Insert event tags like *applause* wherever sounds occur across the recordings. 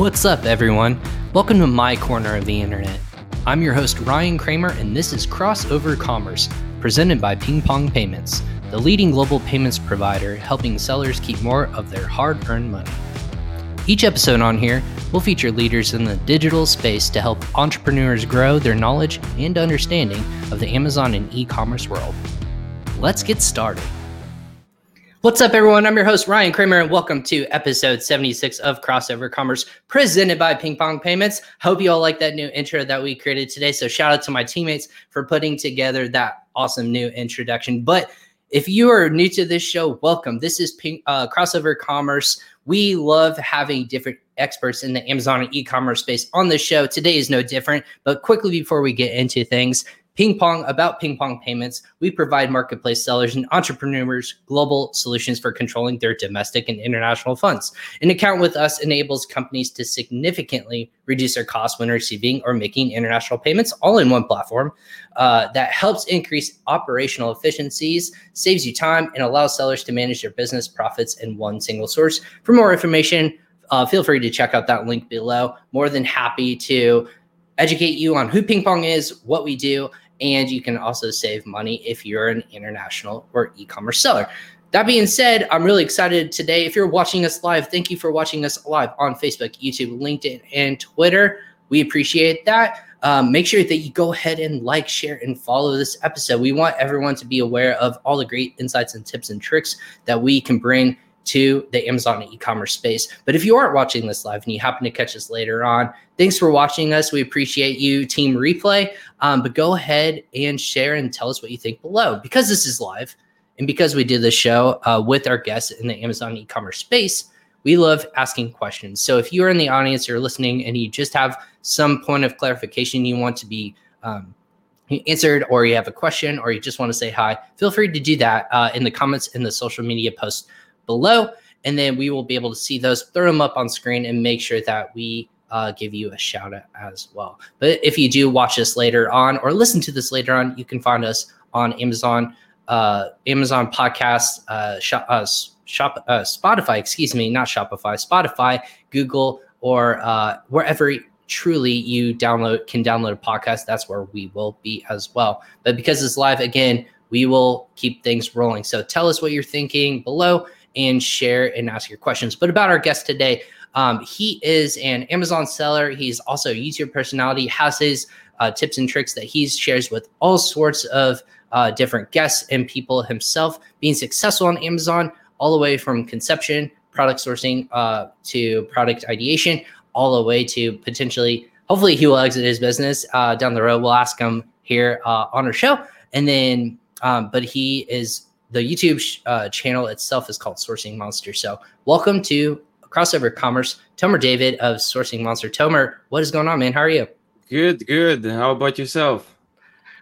What's up, everyone? Welcome to my corner of the internet. I'm your host, Ryan Kramer, and this is Crossover Commerce, presented by Ping Pong Payments, the leading global payments provider helping sellers keep more of their hard earned money. Each episode on here will feature leaders in the digital space to help entrepreneurs grow their knowledge and understanding of the Amazon and e commerce world. Let's get started. What's up, everyone? I'm your host, Ryan Kramer, and welcome to episode 76 of Crossover Commerce presented by Ping Pong Payments. Hope you all like that new intro that we created today. So, shout out to my teammates for putting together that awesome new introduction. But if you are new to this show, welcome. This is Ping, uh, Crossover Commerce. We love having different experts in the Amazon and e commerce space on the show. Today is no different. But quickly before we get into things, Ping Pong about Ping Pong payments. We provide marketplace sellers and entrepreneurs global solutions for controlling their domestic and international funds. An account with us enables companies to significantly reduce their costs when receiving or making international payments all in one platform. Uh, that helps increase operational efficiencies, saves you time, and allows sellers to manage their business profits in one single source. For more information, uh, feel free to check out that link below. More than happy to educate you on who Ping Pong is, what we do, and you can also save money if you're an international or e-commerce seller. That being said, I'm really excited today. If you're watching us live, thank you for watching us live on Facebook, YouTube, LinkedIn, and Twitter. We appreciate that. Um, make sure that you go ahead and like, share, and follow this episode. We want everyone to be aware of all the great insights and tips and tricks that we can bring to the Amazon e-commerce space. But if you aren't watching this live and you happen to catch us later on, thanks for watching us. We appreciate you, Team Replay. Um, but go ahead and share and tell us what you think below. Because this is live, and because we did this show uh, with our guests in the Amazon e-commerce space, we love asking questions. So if you're in the audience, you're listening, and you just have some point of clarification you want to be um, answered, or you have a question, or you just want to say hi, feel free to do that uh, in the comments in the social media post below. And then we will be able to see those, throw them up on screen, and make sure that we uh, give you a shout out as well. But if you do watch this later on or listen to this later on, you can find us on Amazon, uh, Amazon Podcasts, uh, shop, uh, shop, uh, Spotify, excuse me, not Shopify, Spotify, Google, or uh, wherever truly you download can download a podcast. That's where we will be as well. But because it's live again, we will keep things rolling. So tell us what you're thinking below and share and ask your questions. But about our guest today, um, he is an Amazon seller. He's also a YouTube personality, has his uh, tips and tricks that he shares with all sorts of uh, different guests and people himself, being successful on Amazon, all the way from conception, product sourcing uh, to product ideation, all the way to potentially, hopefully, he will exit his business uh, down the road. We'll ask him here uh, on our show. And then, um, but he is the YouTube uh, channel itself is called Sourcing Monster. So, welcome to Crossover Commerce. Tomer David of Sourcing Monster. Tomer, what is going on, man? How are you? Good, good. How about yourself?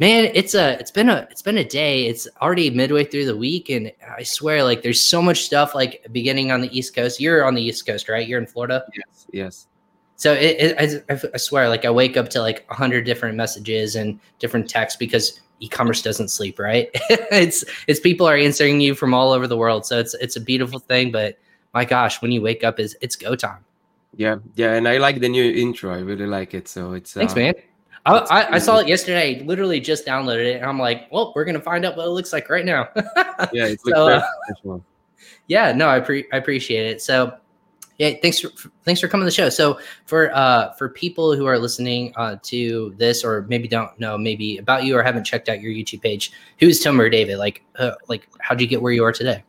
Man, it's a it's been a it's been a day. It's already midway through the week, and I swear, like, there's so much stuff like beginning on the East Coast. You're on the East Coast, right? You're in Florida. Yes, yes. So it, it I, I swear, like, I wake up to like a hundred different messages and different texts because e-commerce doesn't sleep, right? *laughs* it's it's people are answering you from all over the world. So it's it's a beautiful thing, but my gosh, when you wake up is it's go time. Yeah, yeah, and I like the new intro. I really like it. So it's thanks, uh, man. I, I, I, saw it yesterday. Literally just downloaded it, and I'm like, well, we're gonna find out what it looks like right now. yeah, it's *laughs* so, uh, yeah, no, I pre- I appreciate it. So yeah, thanks for thanks for coming to the show. So for uh for people who are listening uh to this or maybe don't know maybe about you or haven't checked out your YouTube page, who's Tomer David? Like uh, like how'd you get where you are today?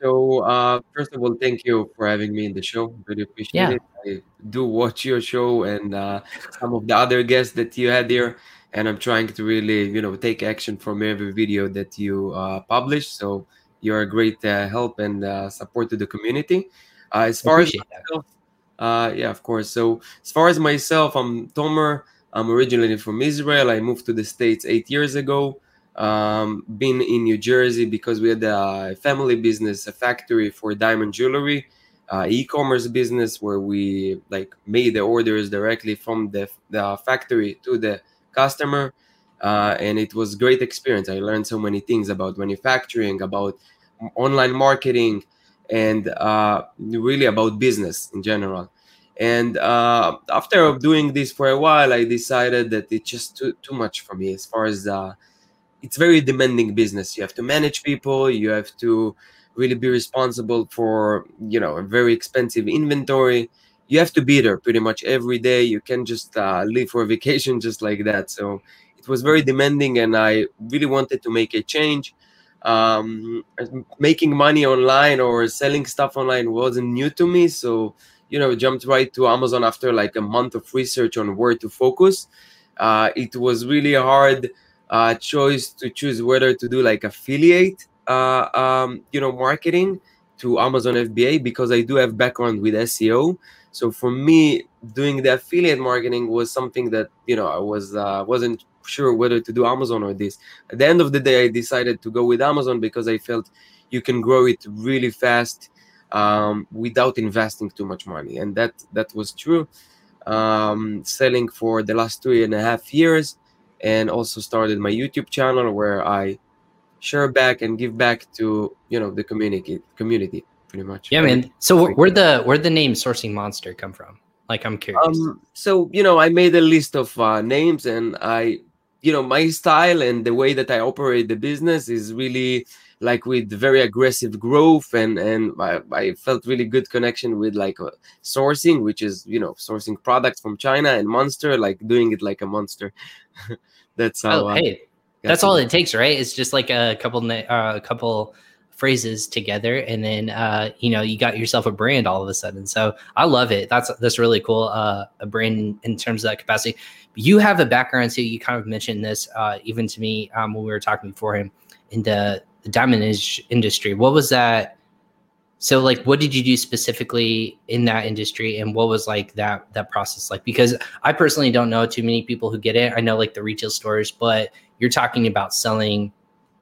So uh first of all, thank you for having me in the show. Really appreciate yeah. it. I do watch your show and uh some of the other guests that you had here. And I'm trying to really, you know, take action from every video that you uh, publish. So you're a great uh, help and uh, support to the community. Uh, as far as myself, uh, yeah, of course. So as far as myself, I'm Tomer. I'm originally from Israel. I moved to the states eight years ago. Um, been in New Jersey because we had a family business, a factory for diamond jewelry, uh, e-commerce business where we like made the orders directly from the, the factory to the customer. Uh, and it was great experience. I learned so many things about manufacturing, about online marketing, and uh, really about business in general. And uh, after doing this for a while, I decided that it's just too, too much for me as far as uh, it's very demanding business. You have to manage people, you have to really be responsible for, you know, a very expensive inventory. You have to be there pretty much every day. You can't just uh, leave for *laughs* vacation just like that. So it was very demanding, and I really wanted to make a change. Um, making money online or selling stuff online wasn't new to me, so you know jumped right to amazon after like a month of research on where to focus. Uh, it was really hard uh, choice to choose whether to do like affiliate uh, um, you know marketing to amazon fba because i do have background with seo so for me doing the affiliate marketing was something that you know i was uh, wasn't sure whether to do amazon or this at the end of the day i decided to go with amazon because i felt you can grow it really fast um, without investing too much money, and that that was true. Um, selling for the last two and a half years, and also started my YouTube channel where I share back and give back to you know the community community pretty much. Yeah, man. So where the where the name Sourcing Monster come from? Like I'm curious. Um, so you know, I made a list of uh, names, and I, you know, my style and the way that I operate the business is really like with very aggressive growth and and I, I felt really good connection with like uh, sourcing which is you know sourcing products from china and monster like doing it like a monster. *laughs* That's how oh, uh, hey that's all it takes right? It's just like a couple uh, a couple phrases together and then uh you know you got yourself a brand all of a sudden. So i love it. That's that's really cool uh a brand in terms of that capacity you have a background so you kind of mentioned this uh even to me um when we were talking before him in the diamond industry. What was that? So like what did you do specifically in that industry and what was like that that process like? Because I personally don't know too many people who get it. I know like the retail stores, but you're talking about selling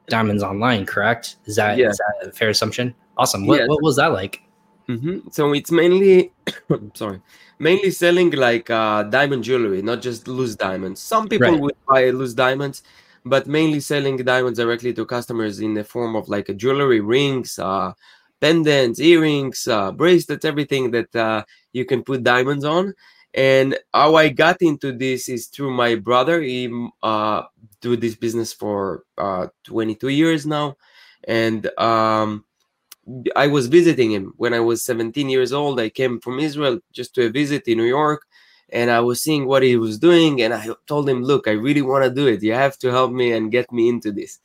diamonds online, correct? Is that, yeah. is that a fair assumption? Awesome. What, yeah. what was that like? Mm-hmm. So it's mainly, *coughs* sorry, mainly selling like uh, diamond jewelry, not just loose diamonds. Some people right. would buy loose diamonds, but mainly selling diamonds directly to customers in the form of like jewelry, rings, uh, pendants, earrings, uh, bracelets, everything that uh, you can put diamonds on. And how I got into this is through my brother. He uh, do this business for uh, 22 years now, and um, I was visiting him when I was 17 years old. I came from Israel just to a visit in New York, and I was seeing what he was doing, and I told him, "Look, I really want to do it. You have to help me and get me into this."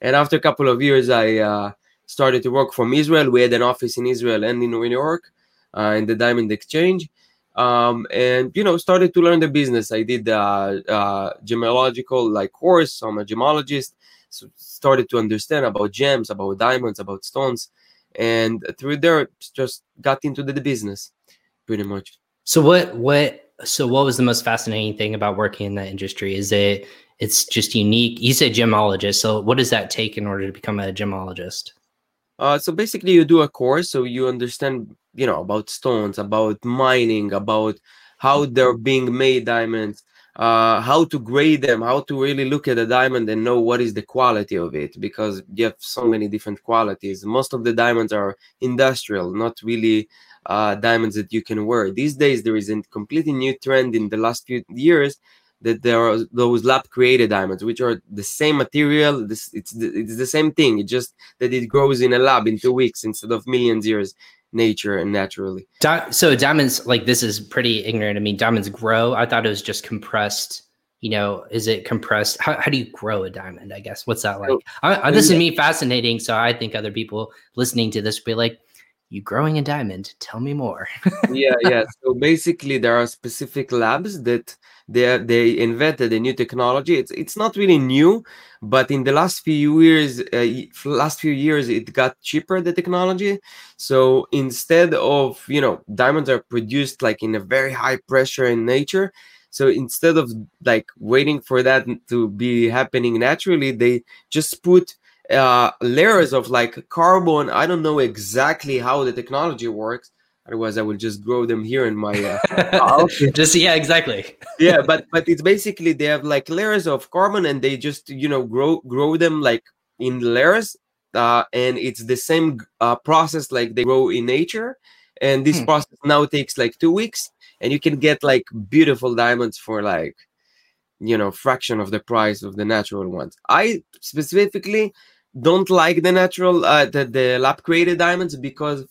And after a couple of years, I uh, started to work from Israel. We had an office in Israel and in New York, uh, in the Diamond Exchange, um, and you know, started to learn the business. I did a uh, gemological like course. I'm a gemologist. So started to understand about gems, about diamonds, about stones, and through there, just got into the, the business, pretty much. So what what so what was the most fascinating thing about working in that industry? Is it it's just unique? You said gemologist. So what does that take in order to become a gemologist? Uh, so basically, you do a course, so you understand, you know, about stones, about mining, about how they're being made diamonds, uh, how to grade them, how to really look at a diamond and know what is the quality of it, because you have so many different qualities. Most of the diamonds are industrial, not really uh, diamonds that you can wear. These days, there is a completely new trend in the last few years that there are those lab created diamonds, which are the same material. This it's the, it's the same thing. It's just that it grows in a lab in two weeks instead of millions years nature and naturally. So diamonds, like this is pretty ignorant. I mean, diamonds grow. I thought it was just compressed. You know, is it compressed? How, how do you grow a diamond? I guess what's that like? So, I, I, this is me fascinating. So I think other people listening to this will be like, you growing a diamond tell me more *laughs* yeah yeah so basically there are specific labs that they they invented a new technology it's it's not really new but in the last few years uh, last few years it got cheaper the technology so instead of you know diamonds are produced like in a very high pressure in nature so instead of like waiting for that to be happening naturally they just put uh, layers of like carbon. I don't know exactly how the technology works. Otherwise, I will just grow them here in my uh, *laughs* *laughs* just yeah, exactly. yeah, but but it's basically they have like layers of carbon, and they just you know grow grow them like in layers, uh, and it's the same uh, process like they grow in nature. and this hmm. process now takes like two weeks and you can get like beautiful diamonds for like you know fraction of the price of the natural ones i specifically don't like the natural uh, the, the lab created diamonds because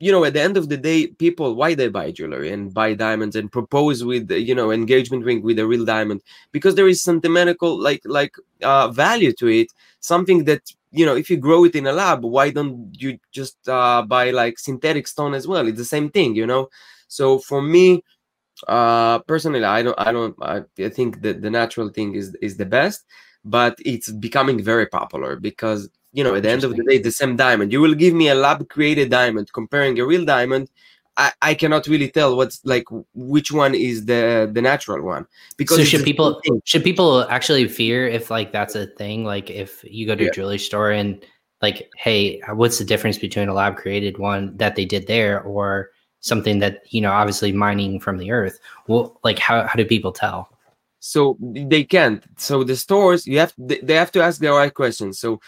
you know at the end of the day people why they buy jewelry and buy diamonds and propose with you know engagement ring with a real diamond? Because there is sentimental like like uh value to it something that you know if you grow it in a lab why don't you just uh buy like synthetic stone as well? It's the same thing you know? So for me uh personally i don't i don't i, I think that the natural thing is is the best but it's becoming very popular because you know, at the end of the day, the same diamond. You will give me a lab created diamond comparing a real diamond. I, I cannot really tell what's like which one is the the natural one because so should people should people actually fear if like that's a thing like if you go to yeah. a jewelry store and like hey what's the difference between a lab created one that they did there or something that you know obviously mining from the earth well like how, how do people tell so they can't so the stores you have they have to ask the right questions so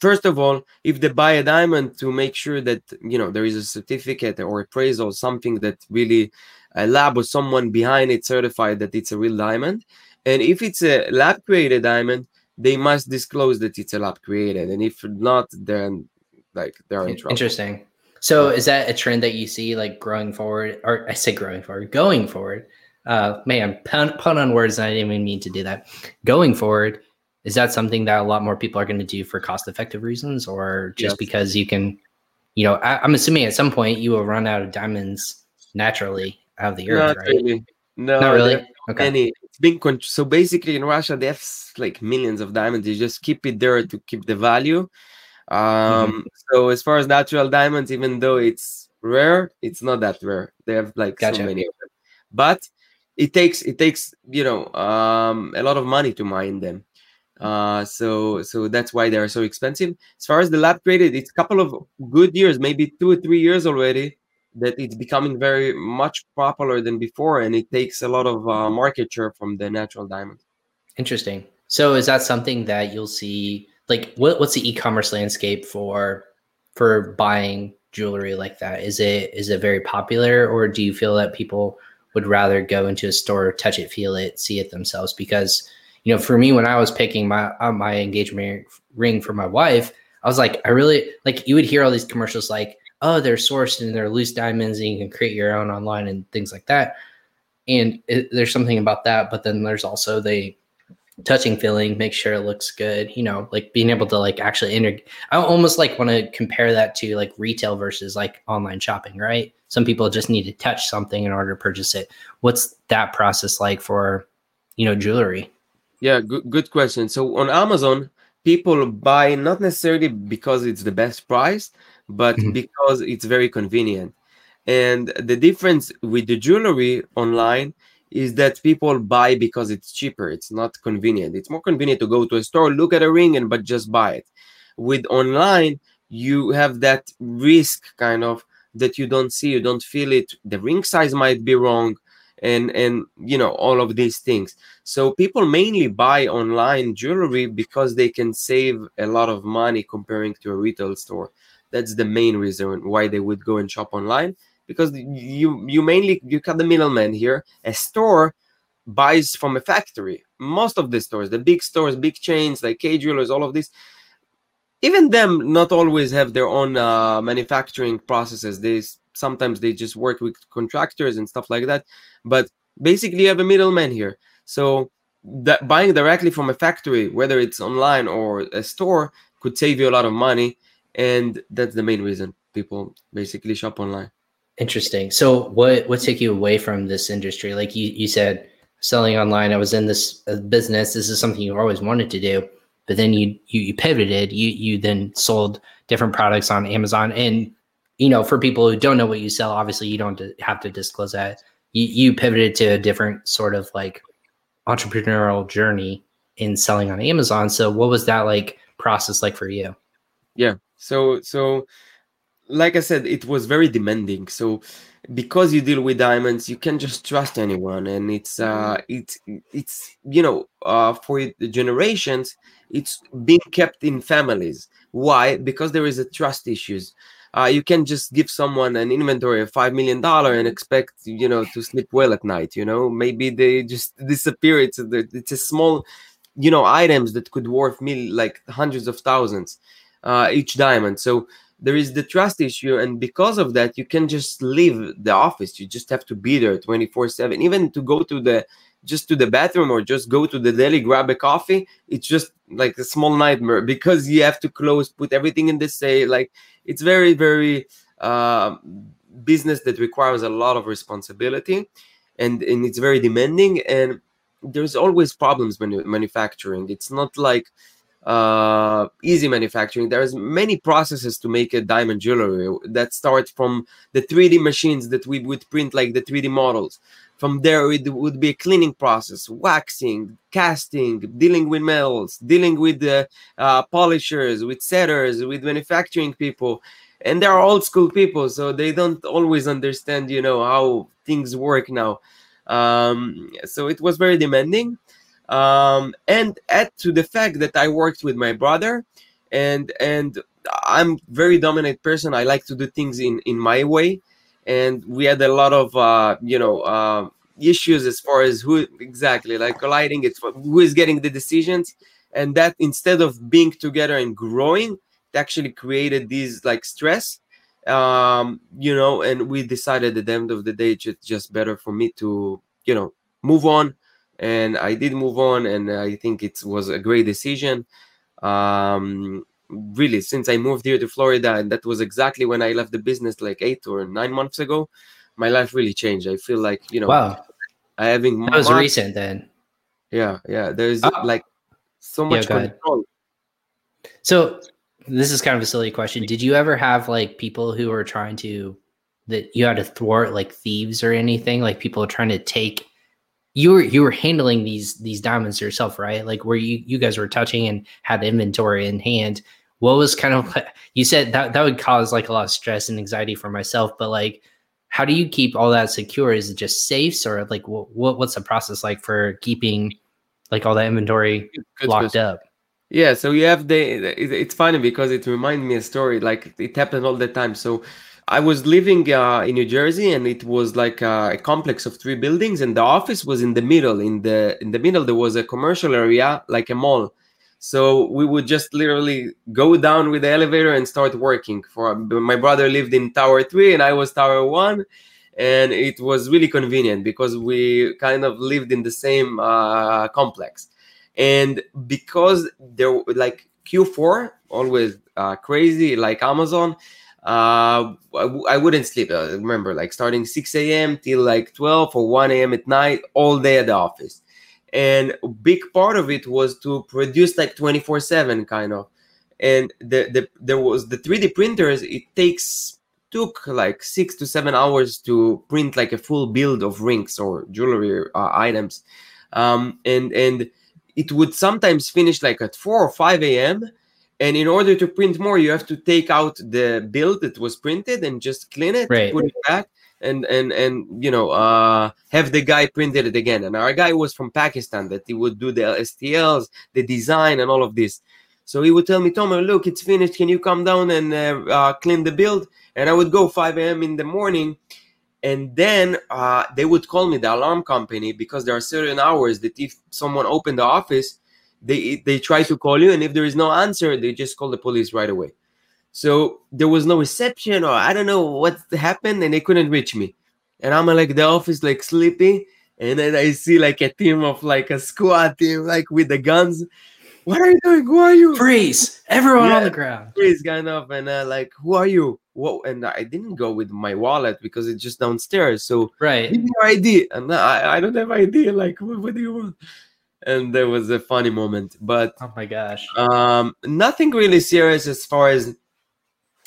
first of all if they buy a diamond to make sure that you know there is a certificate or appraisal something that really a lab or someone behind it certified that it's a real diamond. And if it's a lab created diamond they must disclose that it's a lab created. And if not then like they're in trouble. interesting. So is that a trend that you see like growing forward or i say growing forward going forward? Uh man pun, pun on words i didn't even mean to do that. Going forward is that something that a lot more people are going to do for cost effective reasons or just yes. because you can you know I, am assuming at some point you will run out of diamonds naturally out of the earth Not right? really. no Not really? okay. any. It's been con- so basically in russia they have like millions of diamonds. You just keep it there to keep the value. Um mm-hmm. so as far as natural diamonds even though it's rare it's not that rare. They have like gotcha. so many of them. But it takes it takes you know um a lot of money to mine them uh so so that's why they are so expensive. As far as the lab created it's a couple of good years maybe two or three years already that it's becoming very much popular than before and it takes a lot of uh, market share from the natural diamond. Interesting. So is that something that you'll see like what, what's the e-commerce landscape for for buying jewelry like that? Is it is it very popular or do you feel that people would rather go into a store touch it feel it see it themselves? Because you know, for me, when I was picking my uh, my engagement ring for my wife, I was like, I really like. You would hear all these commercials like, "Oh, they're sourced and they're loose diamonds, and you can create your own online and things like that." And it, there's something about that, but then there's also the touching feeling, make sure it looks good. You know, like being able to like actually enter. I almost like want to compare that to like retail versus like online shopping, right? Some people just need to touch something in order to purchase it. What's that process like for, you know, jewelry? Yeah, good, good question. So on Amazon, people buy not necessarily because it's the best price, but mm-hmm. because it's very convenient. And the difference with the jewelry online is that people buy because it's cheaper. It's not convenient. It's more convenient to go to a store, look at a ring, and but just buy it. With online, you have that risk kind of that you don't see, you don't feel it. The ring size might be wrong and and you know all of these things. So people mainly buy online jewelry because they can save a lot of money comparing to a retail store. That's the main reason why they would go and shop online because you you mainly you cut the middleman here. A store buys from a factory. Most of the stores the big stores big chains like Kay Jewelers all of this even them not always have their own uh, manufacturing processes. They sometimes they just work with contractors and stuff like that but basically you have a middleman here. So that buying directly from a factory whether it's online or a store could save you a lot of money and that's the main reason people basically shop online. Interesting. So what what took you away from this industry? Like you, you said selling online i was in this uh, business this is something you always wanted to do but then you you, you pivoted you you then sold different products on amazon and you know, for people who don't know what you sell, obviously you don't have to disclose that. You, you pivoted to a different sort of like entrepreneurial journey in selling on Amazon. So what was that like process like for you? Yeah. So so like I said, it was very demanding. So because you deal with diamonds, you can't just trust anyone, and it's uh it's it's you know uh for the generations, it's being kept in families. Why? Because there is a trust issues uh, you can just give someone an inventory of five million dollar and expect you know to sleep well at night. You know, maybe they just *laughs* disappear. It's a, it's a small, you know, items that could worth me like hundreds of thousands uh, each diamond. So there is the trust issue, and because of that, you can just leave the office. You just have to be there twenty four seven. Even to go to the just to the bathroom or just go to the deli grab a coffee it's just like a small nightmare *laughs* because you have to close put everything in the safe like it's very very uh, business that requires a lot of responsibility and and it's very demanding and there's always problems when manufacturing. It's not like uh, easy manufacturing. There's many processes to make a diamond jewelry that starts from the 3d machines that we would print like the 3d models from there it would be a cleaning process waxing casting dealing with metals dealing with the uh, polishers with setters with manufacturing people. And they're old school people so they don't always understand you know how things work now. Um, so it was very demanding. Um, and add to the fact that i worked with my brother and and i'm very dominant person. I like to do things in in my way and we had a lot of uh, you know uh, issues as far as who exactly like colliding it's who is getting the decisions. And that instead of being together and growing it actually created these like stress um you know and we decided at the end of the day it's just better for me to you know move on. And i did move on and i think it was a great decision. Um really since I moved here to Florida, and that was exactly when I left the business like eight or nine months ago, my life really changed. I feel like you know, wow, I having that was recent then. Yeah, yeah. There's oh. like so much yeah, control. So this is kind of a silly question. Did you ever have like people who were trying to that you had to thwart like thieves or anything? Like people trying to take you were you were handling these these diamonds yourself, right? Like where you you guys were touching and had inventory in hand. What was kind of you said that that would cause like a lot of stress and anxiety for myself, but like how do you keep all that secure? Is it just safes or like what, what what's the process like for keeping like all that inventory Good locked question. up? Yeah, so you have the it's funny because it reminds me a story like it happened all the time. So I was living uh, in New Jersey, and it was like a, a, complex of three buildings, and the office was in the middle. In the in the middle, there was a commercial area, like a mall. So we would just literally go down with the elevator and start working. For my brother lived in Tower Three, and I was Tower One, and it was really convenient because we kind of lived in the same uh, complex. And because there, like Q4, always uh, crazy, like Amazon uh, I, I wouldn't sleep. I remember like starting 6 a.m. till like 12 or 1 a.m. at night, all day at the office. And a big part of it was to produce like 24 7 kind of. And the, the there was the 3D printers, it takes took like six to seven hours to print like a full build of rings or jewelry uh, items. Um, and and it would sometimes finish like at 4 or 5 a.m and in order to print more you have to take out the build that was printed and just clean it right. put it back and and and you know uh have the guy printed it again. And our guy was from pakistan that he would do the stls the design and all of this. So he would tell me tomer look it's finished. Can you come down and uh, uh, clean the build? And i would go 5 a.m in the morning. And then uh, they would call me the alarm company because there are certain hours that if someone opened the office they they try to call you and if there is no answer they just call the police right away. So there was no reception or i don't know what happened and they couldn't reach me. And i'm like the office like sleepy and then i see like a team of like a squad team like with the guns. What are you doing? Who are you? Freeze! Everyone yeah, on the ground. Freeze kind of and uh, like who are you? What and i didn't go with my wallet because it's just downstairs so right. give me your id and i, I don't have id like what, what do you want and there was a funny moment. But oh my gosh, um, nothing really serious as far as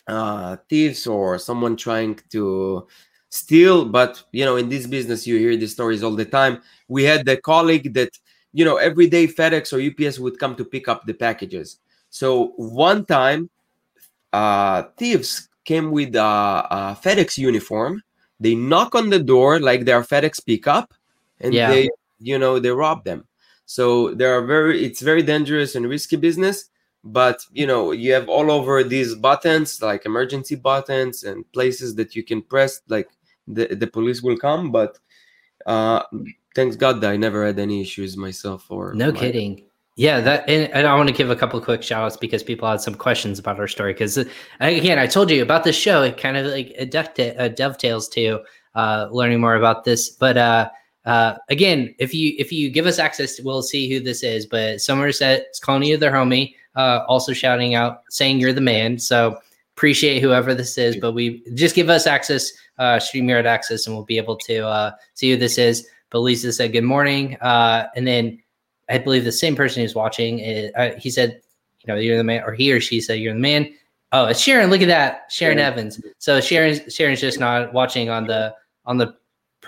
uh, thieves or someone trying to steal. But you know, in this business, you hear these stories all the time. We had the colleague that you know every day FedEx or UPS would come to pick up the packages. So one time, uh, thieves came with a, a FedEx uniform. They knock on the door like they are FedEx pickup, and yeah. they you know they rob them so there are very it's very dangerous and risky business but you know you have all over these buttons like emergency buttons and places that you can press like the, the police will come but uh thanks god that i never had any issues myself or no my- kidding. Yeah that and, and i want to give a couple quick shout outs because people had some questions about our story because again i told you about this show it kind of like it uh, dovetails to uh learning more about this but uh uh, again, if you if you give us access, we'll see who this is. But Somerset's calling you their homie uh, also shouting out, saying you're the man. So appreciate whoever this is, but we just give us access, uh, StreamYard access, and we'll be able to uh, see who this is. But Lisa said good morning, uh, and then I believe the same person who's watching. It, uh, he said, you know, you're the man, or he or she said you're the man. Oh, it's Sharon. Look at that, Sharon yeah. Evans. So Sharon, Sharon's just not watching on the on the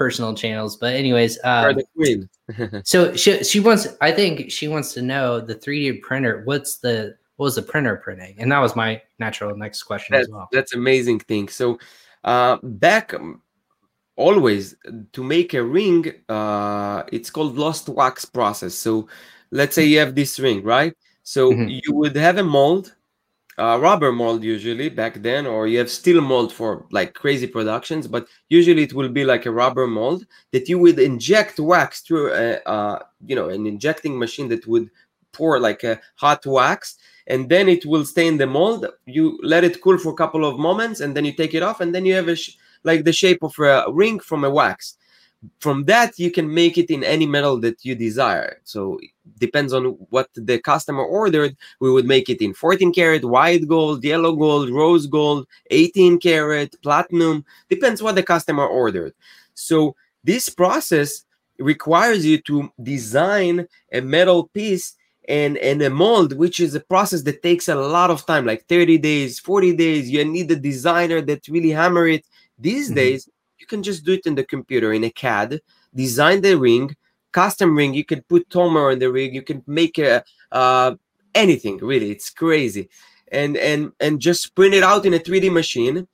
personal channels. But anyways, um, the queen. *laughs* so she she wants. I think she wants to know the 3D printer. What's the what was the printer printing? And that was my natural next question that, as well. That's amazing thing. So uh, back um, always to make a ring, uh, it's called lost wax process. So let's say you have this ring, right? So mm-hmm. you would have a mold uh, rubber mold usually back then, or you have steel mold for like crazy productions, but usually it will be like a rubber mold that you would inject wax through a, uh, you know, an injecting machine that would pour like a hot wax, and then it will stay in the mold. You let it cool for a couple of moments, and then you take it off, and then you have a like the shape of a ring from a wax from that you can make it in any metal that you desire. So depends on what the customer ordered we would make it in 14 karat white gold yellow gold rose gold 18 karat platinum depends what the customer ordered. So this process requires you to design a metal piece and and a mold which is a process that takes a lot of time like 30 days 40 days. You need a designer that really hammer it these mm-hmm. days you can just do it in the computer in a CAD, design the ring, custom ring. You can put toner on the ring. You can make a uh, anything really. It's crazy, and and and just print it out in a 3D machine.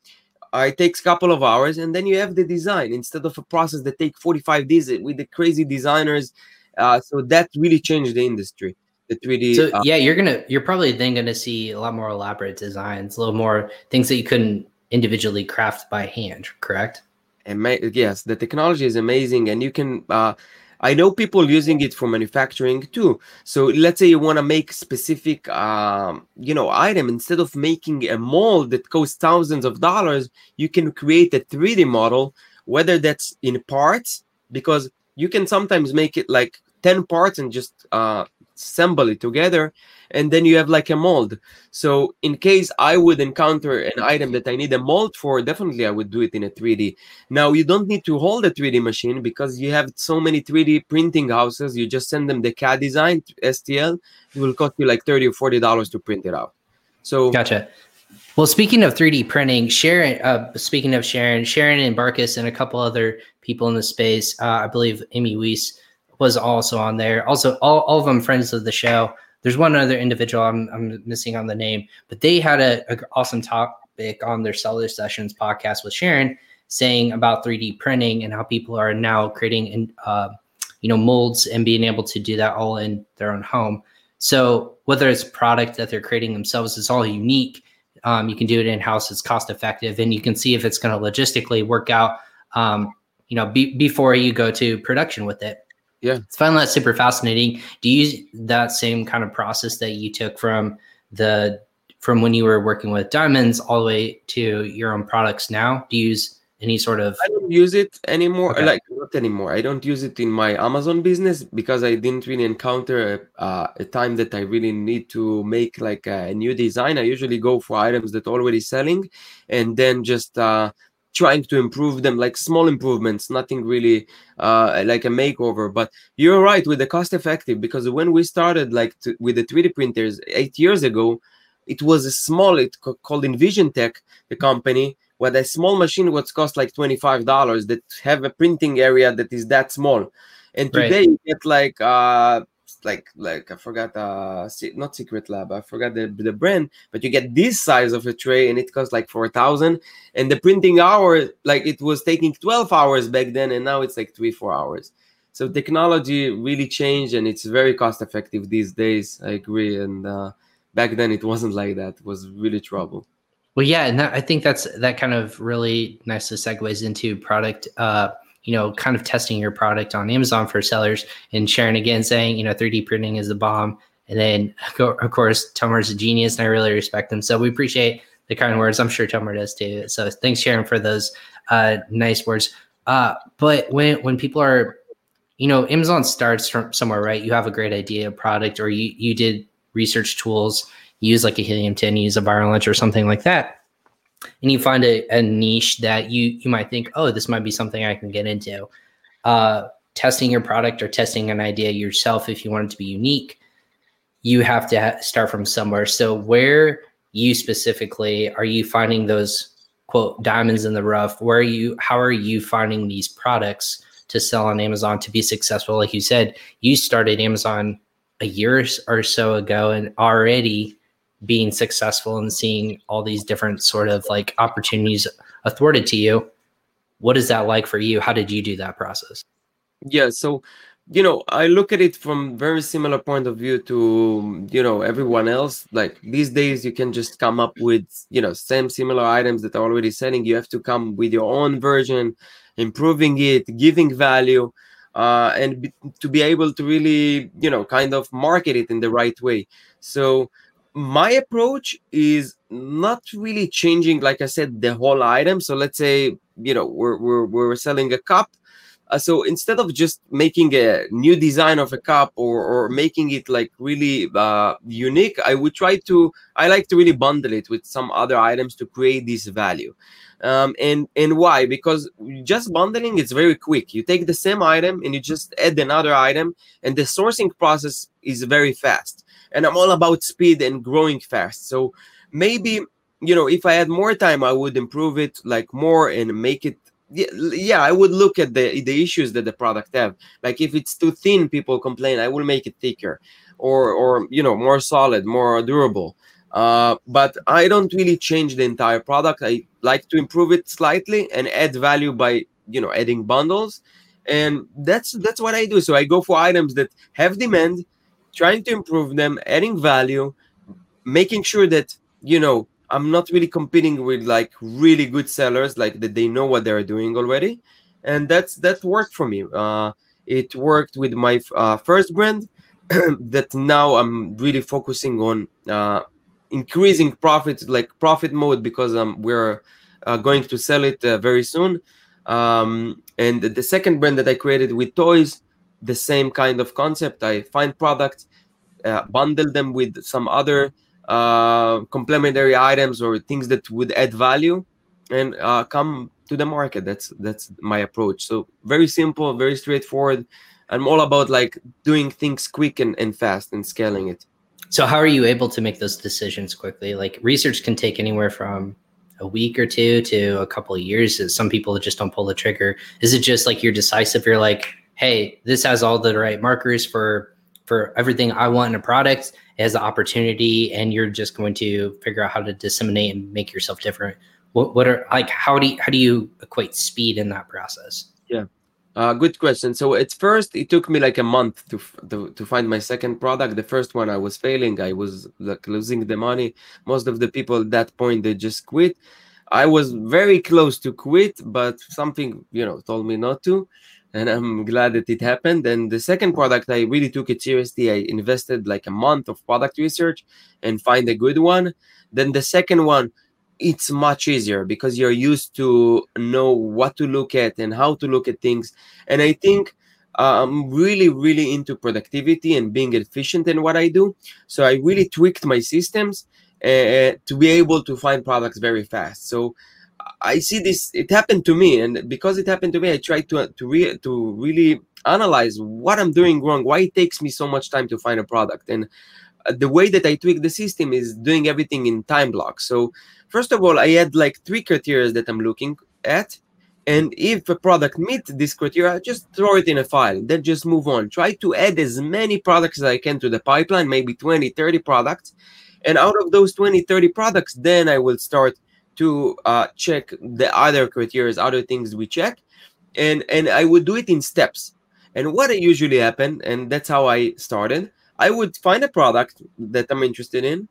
Uh, it takes a couple of hours, and then you have the design instead of a process that take 45 days with the crazy designers. Uh, so that really changed the industry. The 3D. So uh, yeah, you're gonna you're probably then gonna see a lot more elaborate designs, a little more things that you couldn't individually craft by hand. Correct? Ama- yes, the technology is amazing, and you can. Uh, I know people using it for manufacturing too. So let's say you want to make specific, um, you know, item instead of making a mold that costs thousands of dollars, you can create a 3D model, whether that's in parts, because you can sometimes make it like 10 parts and just uh, assemble it together and then you have like a mold. So in case i would encounter an item that i need a mold for definitely i would do it in a 3d now you don't need to hold a 3d machine because you have so many 3d printing houses. You just send them the cad design stl it will cost you like 30 or 40 dollars to print it out. So gotcha. Well, speaking of 3D printing, Sharon, uh, speaking of Sharon, Sharon and Barkus and a couple other people in the space, uh, I believe Amy Weiss was also on there. Also, all, all of them friends of the show. There's one other individual I'm, I'm missing on the name, but they had a, a awesome topic on their Seller Sessions podcast with Sharon saying about 3D printing and how people are now creating in, uh, you know molds and being able to do that all in their own home. So whether it's product that they're creating themselves, it's all unique. Um, you can do it in house. It's cost effective, and you can see if it's going to logistically work out. Um, you know, be, before you go to production with it yeah. It's find that super fascinating. Do you use that same kind of process that you took from the from when you were working with diamonds all the way to your own products now? Do you use any sort of i don't use it anymore okay. like not anymore. I don't use it in my amazon business because i didn't really encounter uh, a time that i really need to make like a new design. I usually go for items that are already selling and then just uh, trying to improve them like small improvements nothing really uh, like a makeover but you're right with the cost effective because when we started like to, with the 3d printers eight years ago it was a small it called EnvisionTEC the company where a small machine was cost like $25 that have a printing area that is that small and today right. you get like uh like like I forgot uh not Secret Lab I forgot the the brand but you get this size of a tray and it costs like four thousand. And the printing hour like it was taking twelve hours back then and now it's like three four hours. So technology really changed and it's very cost effective these days I agree. And uh, back then it wasn't like that it was really trouble. Well yeah and that, i think that's that kind of really nicely segues into product uh you know kind of testing your product on amazon for sellers and sharing again saying you know 3d printing is the bomb. And then of course tomer's a genius and i really respect him so we appreciate the kind words. I'm sure tomer does too. So thanks sharon for those uh nice words. Uh but when when people are you know amazon starts from somewhere right? You have a great idea product or you you did research tools, use like a helium 10, use a viral launch or something like that. And you find a, a, niche that you you might think, oh, this might be something I can get into. Uh, testing your product or testing an idea yourself, if you want it to be unique, you have to ha- start from somewhere. So where you specifically are you finding those quote diamonds in the rough? Where are you? How are you finding these products to sell on Amazon to be successful? Like you said, you started Amazon a year or so ago and already being successful and seeing all these different sort of like opportunities afforded to you what is that like for you? How did you do that process? Yeah so you know i look at it from very similar point of view to you know everyone else. Like these days you can just come up with you know same similar items that are already selling. You have to come with your own version improving it giving value uh, and be, to be able to really you know kind of market it in the right way. So my approach is not really changing like i said the whole item. So let's say you know we're we're, we're selling a cup. Uh, so instead of just making a new design of a cup or, or making it like really uh, unique i would try to i like to really bundle it with some other items to create this value. Um, and and why? Because just bundling is very quick. You take the same item and you just add another item and the sourcing process is very fast and i'm all about speed and growing fast so maybe you know if i had more time i would improve it like more and make it yeah, i would look at the the issues that the product have like if it's too thin people complain i will make it thicker or or you know more solid more durable uh, but I don't really change the entire product. I like to improve it slightly and add value by you know adding bundles, and that's that's what I do. So I go for items that have demand, trying to improve them, adding value, making sure that you know I'm not really competing with like really good sellers, like that they know what they're doing already, and that's that worked for me. Uh, it worked with my uh, first brand *clears throat* that now I'm really focusing on uh, increasing profits like profit mode because um, we're uh, going to sell it uh, very soon um, and the second brand that i created with toys the same kind of concept i find products uh, bundle them with some other uh, complementary items or things that would add value and uh, come to the market that's that's my approach so very simple very straightforward i'm all about like doing things quick and, and fast and scaling it so how are you able to make those decisions quickly? Like research can take anywhere from a week or two to a couple of years. Some people just don't pull the trigger. Is it just like you're decisive? You're like, hey, this has all the right markers for for everything I want in a product. It has the opportunity, and you're just going to figure out how to disseminate and make yourself different. What what are like how do you, how do you equate speed in that process? Yeah. Uh, good question. So at first, it took me like a month to, to to find my second product. The first one, I was failing. I was like losing the money. Most of the people at that point they just quit. I was very close to quit, but something you know told me not to, and I'm glad that it happened. And the second product, I really took it seriously. I invested like a month of product research and find a good one. Then the second one, it's much easier because you're used to know what to look at and how to look at things and i think uh, i'm really really into productivity and being efficient in what i do so i really tweaked my systems uh, to be able to find products very fast so i see this it happened to me and because it happened to me i try to to, re- to really analyze what i'm doing wrong why it takes me so much time to find a product and uh, the way that i tweak the system is doing everything in time blocks so First of all, I had like three criteria that I'm looking at. And if a product meets this criteria, just throw it in a file, then just move on. Try to add as many products as I can to the pipeline, maybe 20, 30 products. And out of those 20, 30 products, then I will start to uh, check the other criteria, other things we check. And, and I would do it in steps. And what usually happen, and that's how I started, I would find a product that I'm interested in,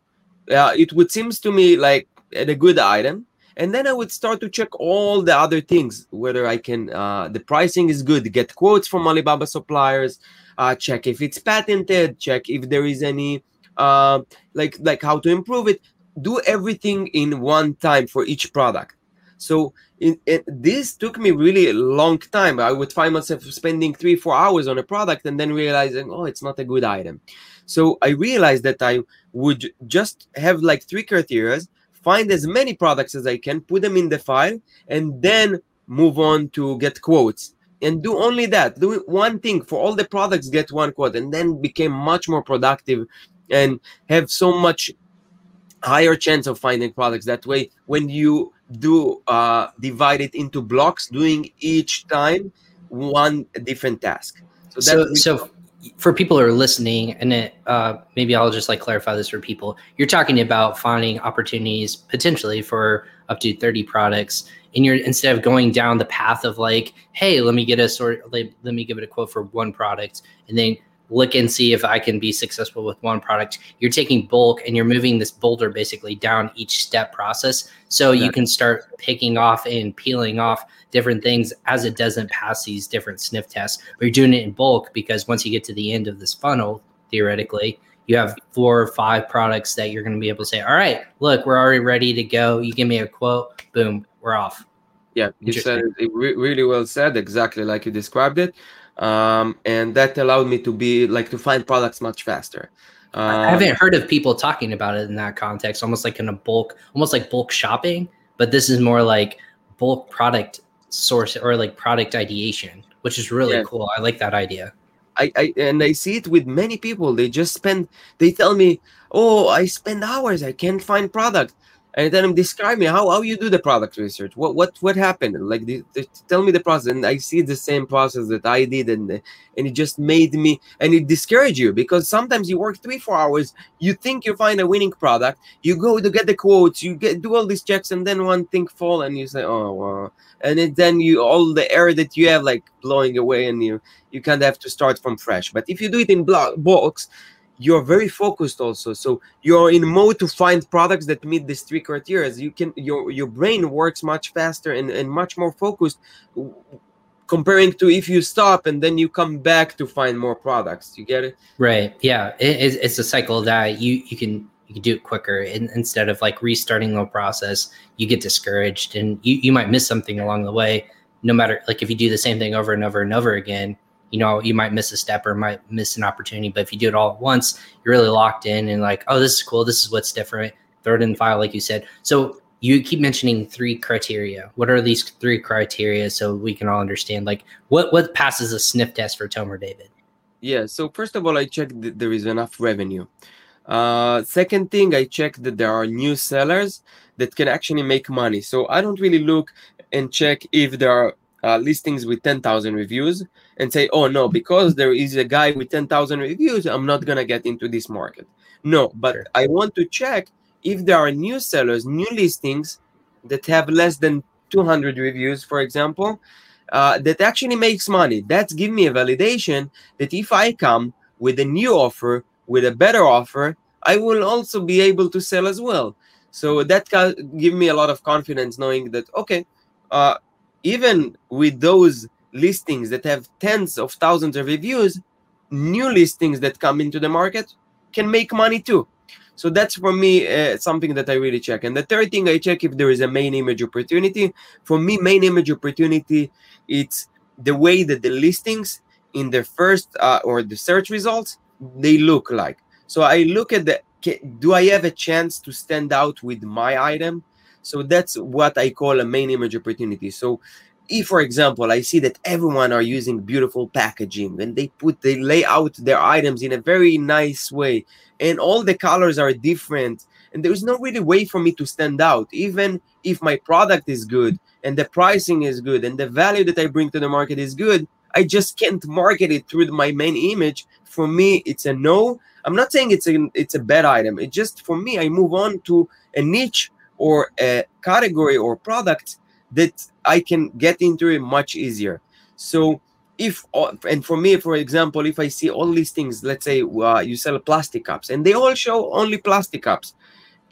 uh, it would seems to me like a good item and then i would start to check all the other things whether i can uh, the pricing is good get quotes from alibaba suppliers uh, check if it's patented check if there is any uh, like like how to improve it do everything in one time for each product. So it, this took me really a long time. I would find myself spending three four hours on a product and then realizing oh it's not a good item. So i realized that i would just have like three criteria find as many products as i can put them in the file and then move on to get quotes. And do only that. Do one thing. For all the products get one quote. And then became much more productive and have so much higher chance of finding products. That way when you do uh, divide it into blocks doing each time one different task. So so, so for people who are listening and it, uh, maybe i'll just like clarify this for people. You're talking about finding opportunities potentially for up to 30 products and you're instead of going down the path of like hey let me get a sort let, let me give it a quote for one product and then look and see if I can be successful with one product. You're taking bulk and you're moving this boulder basically down each step process. So you can start picking off and peeling off different things as it doesn't pass these different sniff tests. But you're doing it in bulk because once you get to the end of this funnel, theoretically, you have four or five products that you're going to be able to say, all right, look, we're already ready to go. You give me a quote, boom, we're off. Yeah, you said it really well said, exactly like you described it um, and that allowed me to be like to find products much faster. I haven't um, heard of people talking about it in that context, almost like in a bulk, almost like bulk shopping, but this is more like bulk product source or like product ideation, which is really yeah. cool. I like that idea. I, I and I see it with many people. They just spend. They tell me, "Oh, I spend hours. I can't find product." And then describe me how, how you do the product research? What what what happened? Like the, the, tell me the process and i see the same process that i did and and it just made me and it discouraged you because sometimes you work three four hours you think you find a winning product you go to get the quotes you get do all these checks and then one thing fall and you say oh wow. And it, then you all the error that you have like blowing away and you you kind of have to start from fresh. But if you do it in block box you're very focused also. So you're in mode to find products that meet these three criteria. You can your your brain works much faster and, and much more focused comparing to if you stop and then you come back to find more products. You get it? Right. Yeah. It, it's a cycle that you you can you can do it quicker and instead of like restarting the process you get discouraged and you, you might miss something along the way no matter like if you do the same thing over and over and over again you know, you might miss a step or might miss an opportunity. But if you do it all at once, you're really locked in and like, oh, this is cool. This is what's different. Throw it in the file, like you said. So you keep mentioning three criteria. What are these three criteria so we can all understand like what what passes a sniff test for Tomer David? Yeah. So first of all, I check that there is enough revenue. Uh, second thing, I check that there are new sellers that can actually make money. So I don't really look and check if there are uh, listings with 10,000 reviews and say, oh no, because there is a guy with 10,000 reviews, I'm not going to get into this market. No, but sure. I want to check if there are new sellers, new listings that have less than 200 reviews, for example, uh, that actually makes money. That's give me a validation that if I come with a new offer, with a better offer, I will also be able to sell as well. So that give me a lot of confidence knowing that, okay, uh, even with those listings that have tens of thousands of reviews, new listings that come into the market can make money too. So that's for me uh, something that I really check. And the third thing I check if there is a main image opportunity. For me, main image opportunity, it's the way that the listings in the first uh, or the search results they look like. So I look at the do I have a chance to stand out with my item? So that's what I call a main image opportunity. So if for example i see that everyone are using beautiful packaging and they put they lay out their items in a very nice way and all the colors are different and there's no really way for me to stand out. Even if my product is good and the pricing is good and the value that i bring to the market is good i just can't market it through my main image. For me it's a no. I'm not saying it's a it's a bad item. It just for me i move on to a niche or a category or product that I can get into it much easier. So if and for me, for example, if I see all these things, let's say uh, you sell plastic cups and they all show only plastic cups,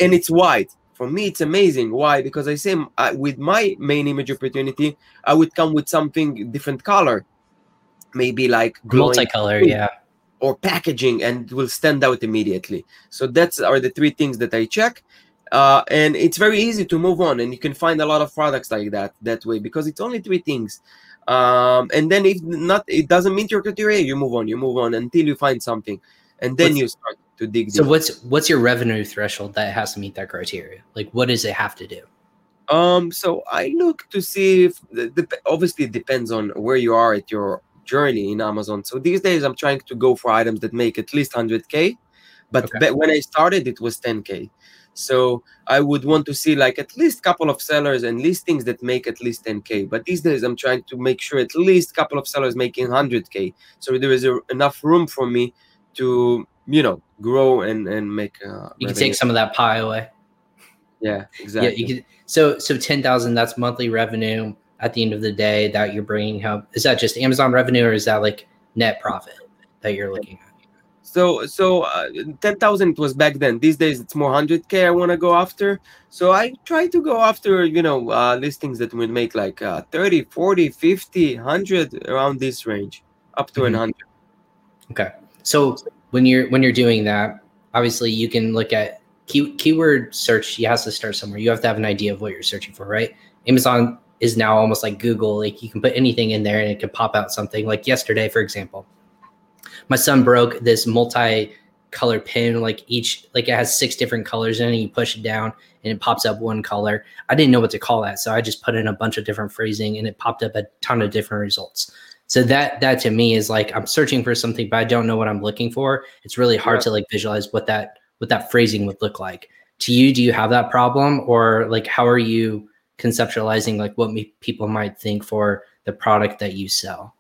and it's white for me it's amazing. Why? Because i say I, with my main image opportunity i would come with something different color. Maybe like multicolor yeah. or packaging and will stand out immediately. So that's are the three things that i check uh, and it's very easy to move on and you can find a lot of products like that that way because it's only three things. Um, and then if not it doesn't meet your criteria you move on you move on until you find something and then what's, you start to dig so what's what's your revenue threshold that has to meet that criteria? Like what does it have to do? Um so i look to see if the, the, obviously it depends on where you are at your journey in amazon. So these days i'm trying to go for items that make at least 100k but okay. when i started it was 10k so I would want to see like at least couple of sellers and listings that make at least 10k. But these days I'm trying to make sure at least couple of sellers making 100k. So there is a, enough room for me to you know grow and and make. Uh, you can take some of that pie away. Yeah, exactly. Yeah, you could. So so ten thousand. That's monthly revenue at the end of the day that you're bringing home. Is that just Amazon revenue or is that like net profit that you're looking at? So so uh, 10,000 was back then. These days it's more 100k I want to go after. So I try to go after, you know, uh, listings that would make like uh, 30, 40, 50, 100 around this range up to mm-hmm. 100. Okay. So when you're when you're doing that, obviously you can look at key, keyword search. You have to start somewhere. You have to have an idea of what you're searching for, right? Amazon is now almost like Google. Like you can put anything in there and it can pop out something. Like yesterday, for example, my son broke this multi color pin like each like it has six different colors in it you push it down and it pops up one color. I didn't know what to call that so i just put in a bunch of different phrasing and it popped up a ton of different results. So that that to me is like i'm searching for something but i don't know what i'm looking for. It's really hard yeah. to like visualize what that what that phrasing would look like. To you do you have that problem? Or like how are you conceptualizing like what me, people might think for the product that you sell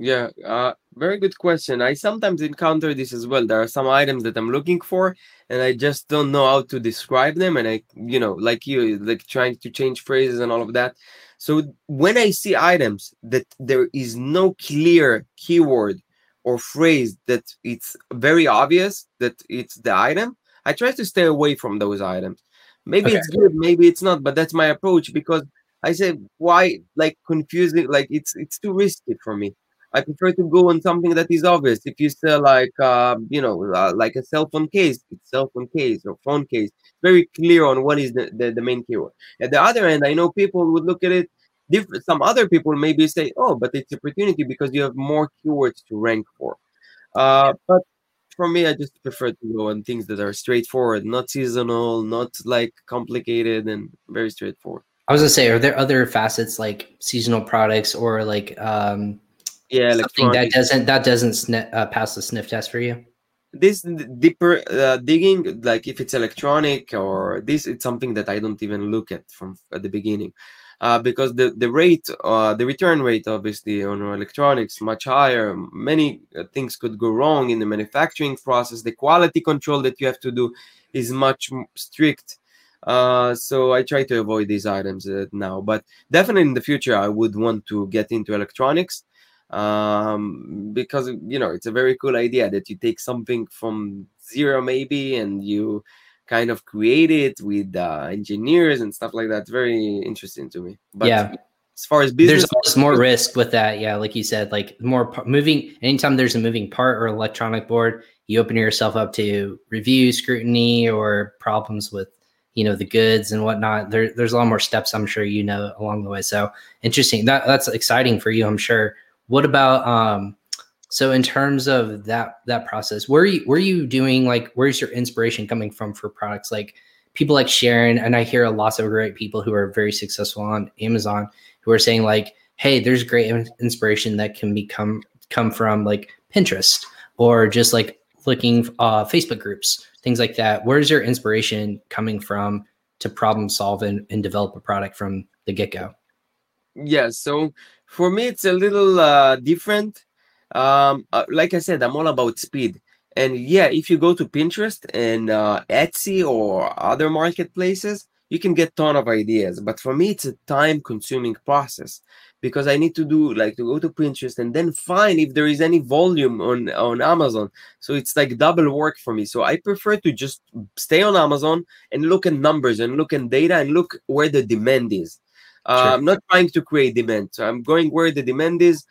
yeah, uh, very good question. I sometimes encounter this as well. There are some items that I'm looking for, and I just don't know how to describe them. And I, you know, like you, like trying to change phrases and all of that. So when I see items that there is no clear keyword or phrase that it's very obvious that it's the item, I try to stay away from those items. Maybe okay. it's good, maybe it's not, but that's my approach because I say why like confusing, like it's it's too risky for me. I prefer to go on something that is obvious. If you sell like uh, you know uh, like a cell phone case, it's cell phone case or phone case, very clear on what is the, the, the main keyword. At the other end, I know people would look at it different. Some other people maybe say, oh, but it's opportunity because you have more keywords to rank for. Uh, but for me, I just prefer to go on things that are straightforward, not seasonal, not like complicated, and very straightforward. I was gonna say, are there other facets like seasonal products or like um, yeah something that doesn't that doesn't sniff, uh, pass the sniff test for you? This deeper uh, digging like if it's electronic or this it's something that i don't even look at from at the beginning. Uh, because the the rate uh, the return rate obviously on electronics much higher. Many uh, things could go wrong in the manufacturing process. The quality control that you have to do is much strict. Uh, so i try to avoid these items uh, now. But definitely in the future i would want to get into electronics um, because you know it's a very cool idea that you take something from zero maybe and you kind of create it with uh, engineers and stuff like that. It's very interesting to me. But yeah. As far as business, there's always more risk with that. Yeah, like you said, like more moving. Anytime there's a moving part or electronic board, you open yourself up to review, scrutiny, or problems with you know the goods and whatnot. There, there's a lot more steps. I'm sure you know along the way. So interesting. That that's exciting for you. I'm sure. What about um so in terms of that that process, where are you where are you doing like where's your inspiration coming from for products like people like Sharon and I hear lots of great people who are very successful on Amazon who are saying like, hey, there's great inspiration that can become come from like Pinterest or just like looking uh, Facebook groups, things like that. Where's your inspiration coming from to problem solve and, and develop a product from the get go? Yeah, so for me, it's a little uh, different. Um, uh, like I said, I'm all about speed. And yeah, if you go to Pinterest and uh, Etsy or other marketplaces, you can get ton of ideas but for me it's a time consuming process because i need to do like to go to pinterest and then find if there is any volume on on amazon so it's like double work for me so i prefer to just stay on amazon and look at numbers and look at data and look where the demand is uh, i'm not trying to create demand so i'm going where the demand is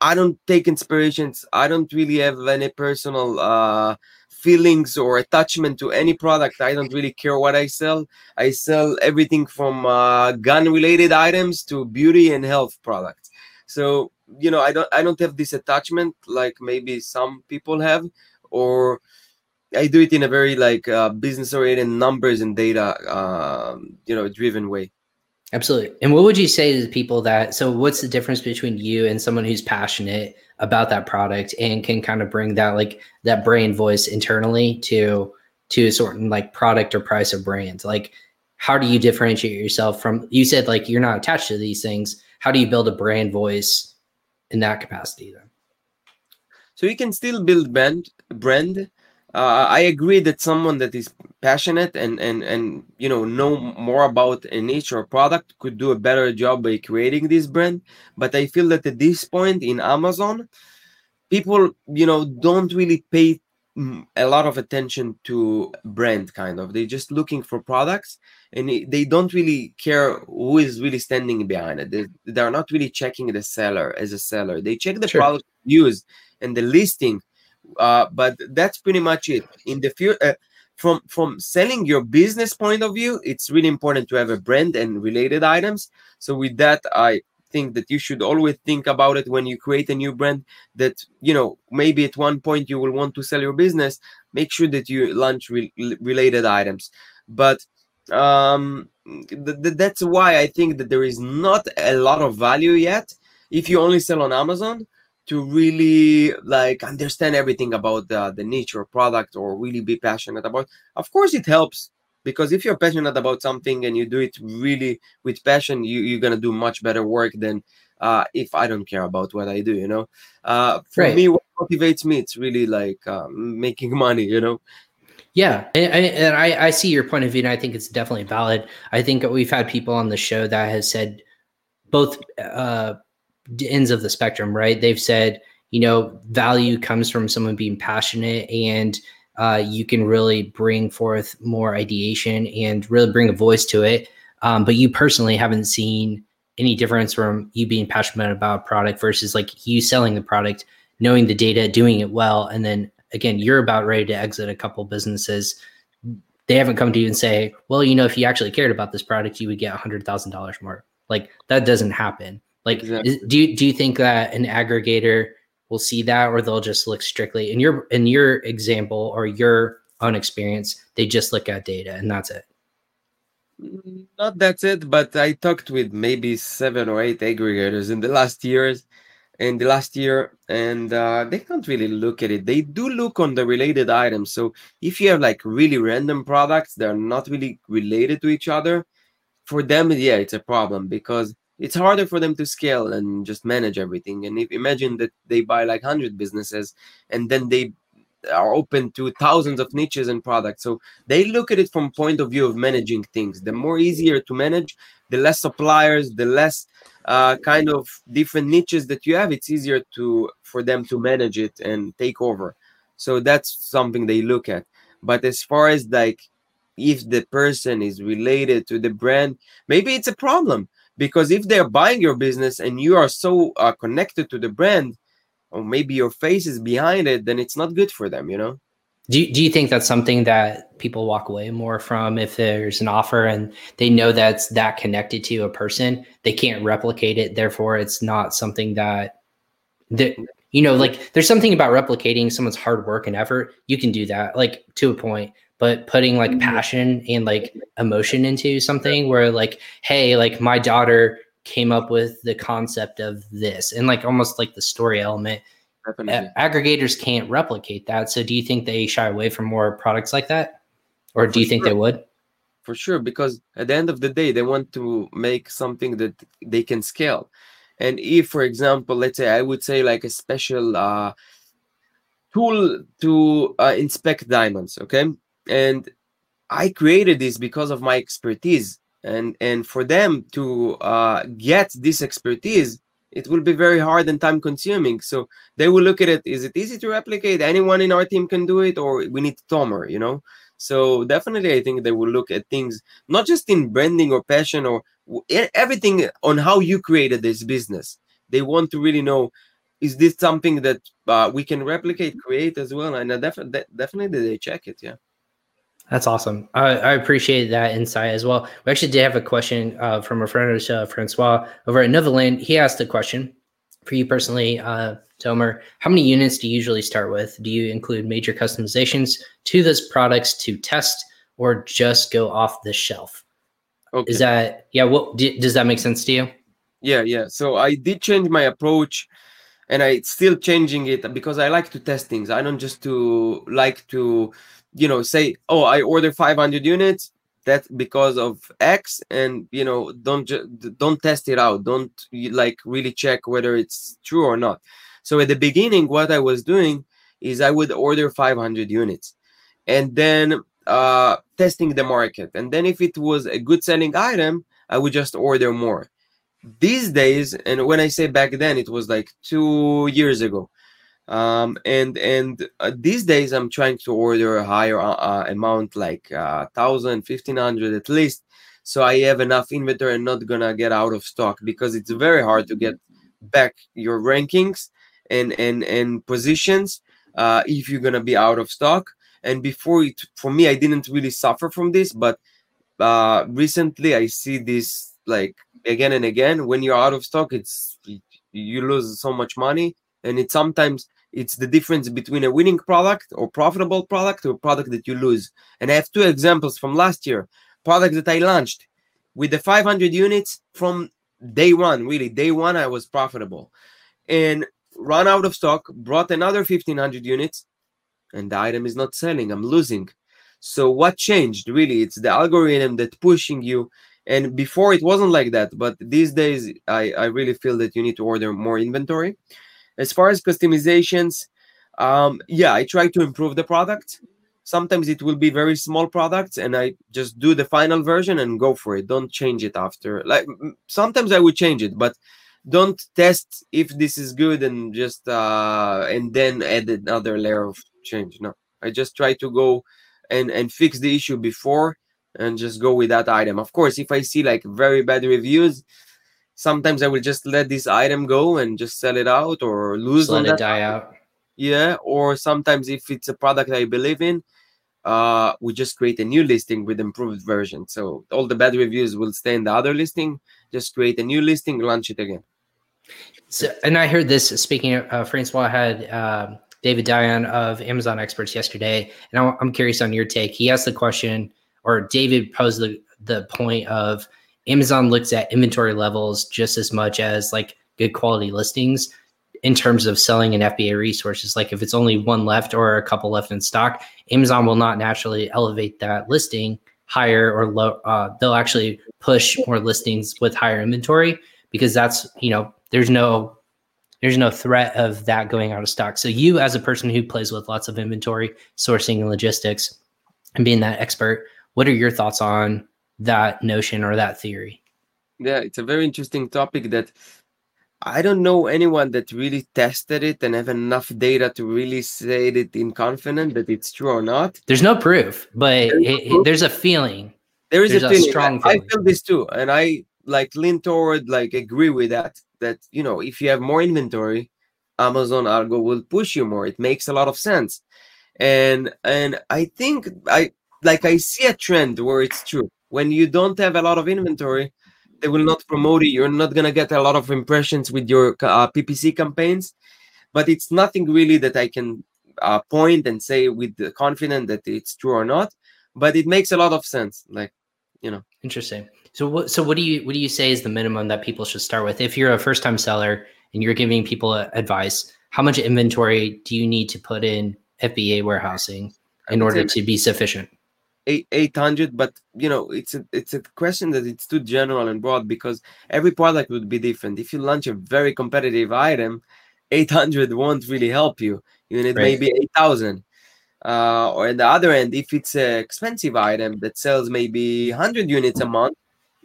I don't take inspirations. I don't really have any personal uh, feelings or attachment to any product. I don't really care what I sell. I sell everything from uh, gun-related items to beauty and health products. So you know, I don't I don't have this attachment like maybe some people have, or I do it in a very like uh, business-oriented, numbers and data, uh, you know, driven way. Absolutely. And what would you say to the people that so what's the difference between you and someone who's passionate about that product and can kind of bring that like that brand voice internally to to a certain like product or price or brand? Like how do you differentiate yourself from you said like you're not attached to these things. How do you build a brand voice in that capacity then? So you can still build brand brand uh, I agree that someone that is passionate and and and you know know more about a niche or product could do a better job by creating this brand. But I feel that at this point in Amazon, people you know don't really pay a lot of attention to brand kind of they're just looking for products and they don't really care who is really standing behind it they, they're not really checking the seller as a seller they check the sure. product used and the listing uh, but that's pretty much it. In the future, uh, from from selling your business point of view, it's really important to have a brand and related items. So with that, I think that you should always think about it when you create a new brand that you know maybe at one point you will want to sell your business make sure that you launch re- related items but um th- th- that's why i think that there is not a lot of value yet if you only sell on amazon to really like understand everything about the, the niche or product or really be passionate about of course it helps because if you're passionate about something and you do it really with passion you, you're going to do much better work than uh, if i don't care about what i do you know uh, for right. me what motivates me it's really like um, making *laughs* money you know yeah, and, and, I, I see your point of view, and I think it's definitely valid. I think we've had people on the show that has said both uh, ends of the spectrum, right? They've said, you know, value comes from someone being passionate and uh, you can really bring forth more ideation and really bring a voice to it. Um, but you personally haven't seen any difference from you being passionate about a product versus like you selling the product, knowing the data, doing it well. And then again, you're about ready to exit a couple businesses. They haven't come to you and say, well, you know, if you actually cared about this product, you would get a hundred thousand dollars more. Like that doesn't happen. Like, exactly. is, do you do you think that an aggregator will see that, or they'll just look strictly in your in your example or your own experience? They just look at data and that's it. Mm, not that's it, but I talked with maybe seven or eight aggregators in the last years, in the last year, and uh, they can't really look at it. They do look on the related items. So if you have like really random products that are not really related to each other, for them, yeah, it's a problem because it's harder for them to scale and just manage everything. And if imagine that they buy like hundred businesses and then they are open to thousands of niches and products. So they look at it from point of view of managing things. The more easier to manage, the less suppliers, the less uh, kind of different niches that you have. It's easier to for them to manage it and take over. So that's something they look at. But as far as like if the person is related to the brand, maybe it's a problem because if they're buying your business and you are so uh, connected to the brand or maybe your face is behind it then it's not good for them you know? Do you, do you think that's something that people walk away more from if there's an offer and they know that's that connected to a person they can't replicate it therefore it's not something that that you know like there's something about replicating someone's hard work and effort. You can do that like to a point but putting like mm-hmm. passion and like emotion into something where like hey like my daughter came up with the concept of this and like almost like the story element. Definitely. aggregators can't replicate that so do you think they shy away from more products like that? Or do For you think they would? For sure because at the end of the day they want to make something that they can scale. And if for example let's say i would say like a special uh tool to uh, inspect diamonds okay and I created this because of my expertise, and and for them to uh, get this expertise, it will be very hard and time consuming. So they will look at it: is it easy to replicate? Anyone in our team can do it, or we need Tomer, you know? So definitely, I think they will look at things not just in branding or passion or everything on how you created this business. They want to really know is this something that uh, we can replicate, create as well? And def- definitely they check it. Yeah. That's awesome. I, I, appreciate that insight as well. We actually did have a question uh, from a friend of the Francois over at Novaland. He asked a question for you personally, uh, Tomer. How many units do you usually start with? Do you include major customizations to those products to test, or just go off the shelf? Okay. Is that yeah? What does that make sense to you? Yeah, yeah. So I did change my approach and I still changing it because I like to test things. I don't just to like to, you know, say, oh, I order 500 units. That's because of X, and you know, don't just don't test it out. Don't like really check whether it's true or not. So at the beginning, what I was doing is I would order 500 units, and then uh, testing the market. And then if it was a good selling item, I would just order more these days and when i say back then it was like two years ago um, and and uh, these days i'm trying to order a higher uh, uh amount like uh, 1000 1500 at least. So i have enough inventory and not gonna get out of stock because it's very hard to get back your rankings and and and positions uh, if you're gonna be out of stock. And before it for me i didn't really suffer from this but uh, recently i see this like again and again. When you're out of stock it's you lose so much money and it's sometimes it's the difference between a winning product or profitable product or product that you lose. And i have two examples from last year. Product that i launched with the 500 units from day one really. Day one i was profitable. And run out of stock brought another 1500 units and the item is not selling. I'm losing. So what changed really? It's the algorithm that pushing you. And before it wasn't like that but these days i i really feel that you need to order more inventory as far as customizations um yeah i try to improve the product. Sometimes it will be very small products and i just do the final version and go for it. Don't change it after. Like sometimes i would change it but don't test if this is good and just uh and then add another layer of change. No i just try to go and and fix the issue before and just go with that item. Of course, if I see like very bad reviews, sometimes I will just let this item go and just sell it out or lose let it die out. Yeah, or sometimes if it's a product I believe in, uh, we just create a new listing with improved version. So all the bad reviews will stay in the other listing. Just create a new listing, launch it again. So, and I heard this. Speaking of, uh, Francois had uh, David Dion of Amazon Experts yesterday, and I'm curious on your take. He asked the question: or David posed the, the point of Amazon looks at inventory levels just as much as like good quality listings in terms of selling an FBA resources. Like if it's only one left or a couple left in stock, Amazon will not naturally elevate that listing higher or low. Uh, they'll actually push more listings with higher inventory because that's you know there's no there's no threat of that going out of stock. So you as a person who plays with lots of inventory sourcing and logistics and being that expert, what are your thoughts on that notion or that theory? Yeah, it's a very interesting topic that I don't know anyone that really tested it and have enough data to really say it in confidence that it's true or not. There's no proof, but there's, it, it, there's a feeling. There is a, feeling. strong feeling. I feel this too, and I like lean toward like agree with that. That you know, if you have more inventory, Amazon Algo will push you more. It makes a lot of sense, and and I think I like I see a trend where it's true. When you don't have a lot of inventory, they will not promote it. You're not gonna get a lot of impressions with your uh, PPC campaigns. But it's nothing really that I can uh, point and say with the confidence that it's true or not. But it makes a lot of sense. Like, you know. Interesting. So what? So what do you what do you say is the minimum that people should start with if you're a first time seller and you're giving people advice? How much inventory do you need to put in FBA warehousing in order to be sufficient? Eight, 800 but you know it's a it's a question that it's too general and broad because every product would be different if you launch a very competitive item 800 won't really help you you need right. may be 8000 Uh, or at the other end, if it's an expensive item that sells maybe 100 units a month,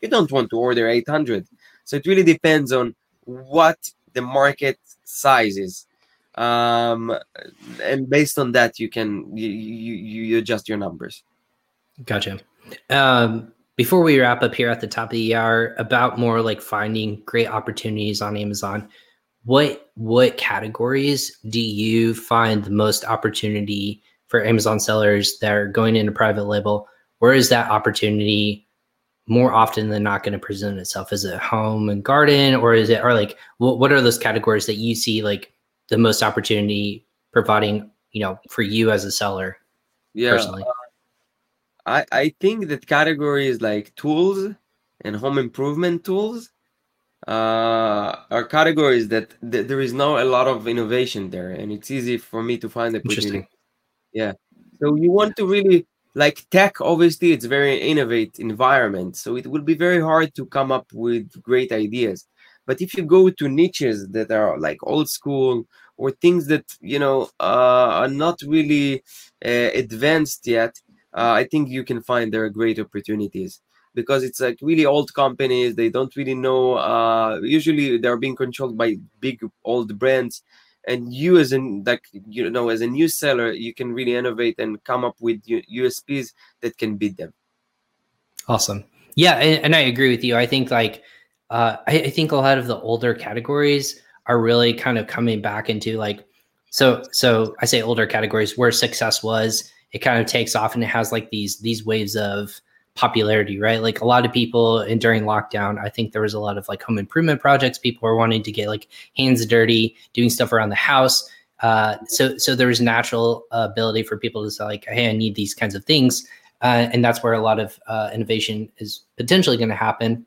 you don't want to order 800. So it really depends on what the market size is. Um, and based on that, you can you, you, you adjust your numbers. Gotcha. Um, before we wrap up here at the top of the hour, about more like finding great opportunities on Amazon, what what categories do you find the most opportunity for Amazon sellers that are going into private label? Where is that opportunity more often than not going to present itself? Is it home and garden, or is it, or like, what, what are those categories that you see like the most opportunity providing, you know, for you as a seller? Yeah. Personally? Uh, I, I think that categories like tools and home improvement tools uh, are categories that th- there is no a lot of innovation there, and it's easy for me to find opportunity. Yeah. So you want to really like tech, obviously, it's very innovate environment. So it will be very hard to come up with great ideas. But if you go to niches that are like old school or things that you know uh, are not really uh, advanced yet, uh, I think you can find there are great opportunities because it's like really old companies. They don't really know. Uh, usually, they're being controlled by big old brands and you as an like you know as a new seller you can really innovate and come up with usps that can beat them awesome yeah and, and i agree with you i think like uh, I, I think a lot of the older categories are really kind of coming back into like so so i say older categories where success was it kind of takes off and it has like these these waves of popularity, right? Like a lot of people and during lockdown, I think there was a lot of like home improvement projects. People were wanting to get like hands dirty, doing stuff around the house. Uh, so so there was natural ability for people to say like, hey, I need these kinds of things, uh, and that's where a lot of uh, innovation is potentially going to happen.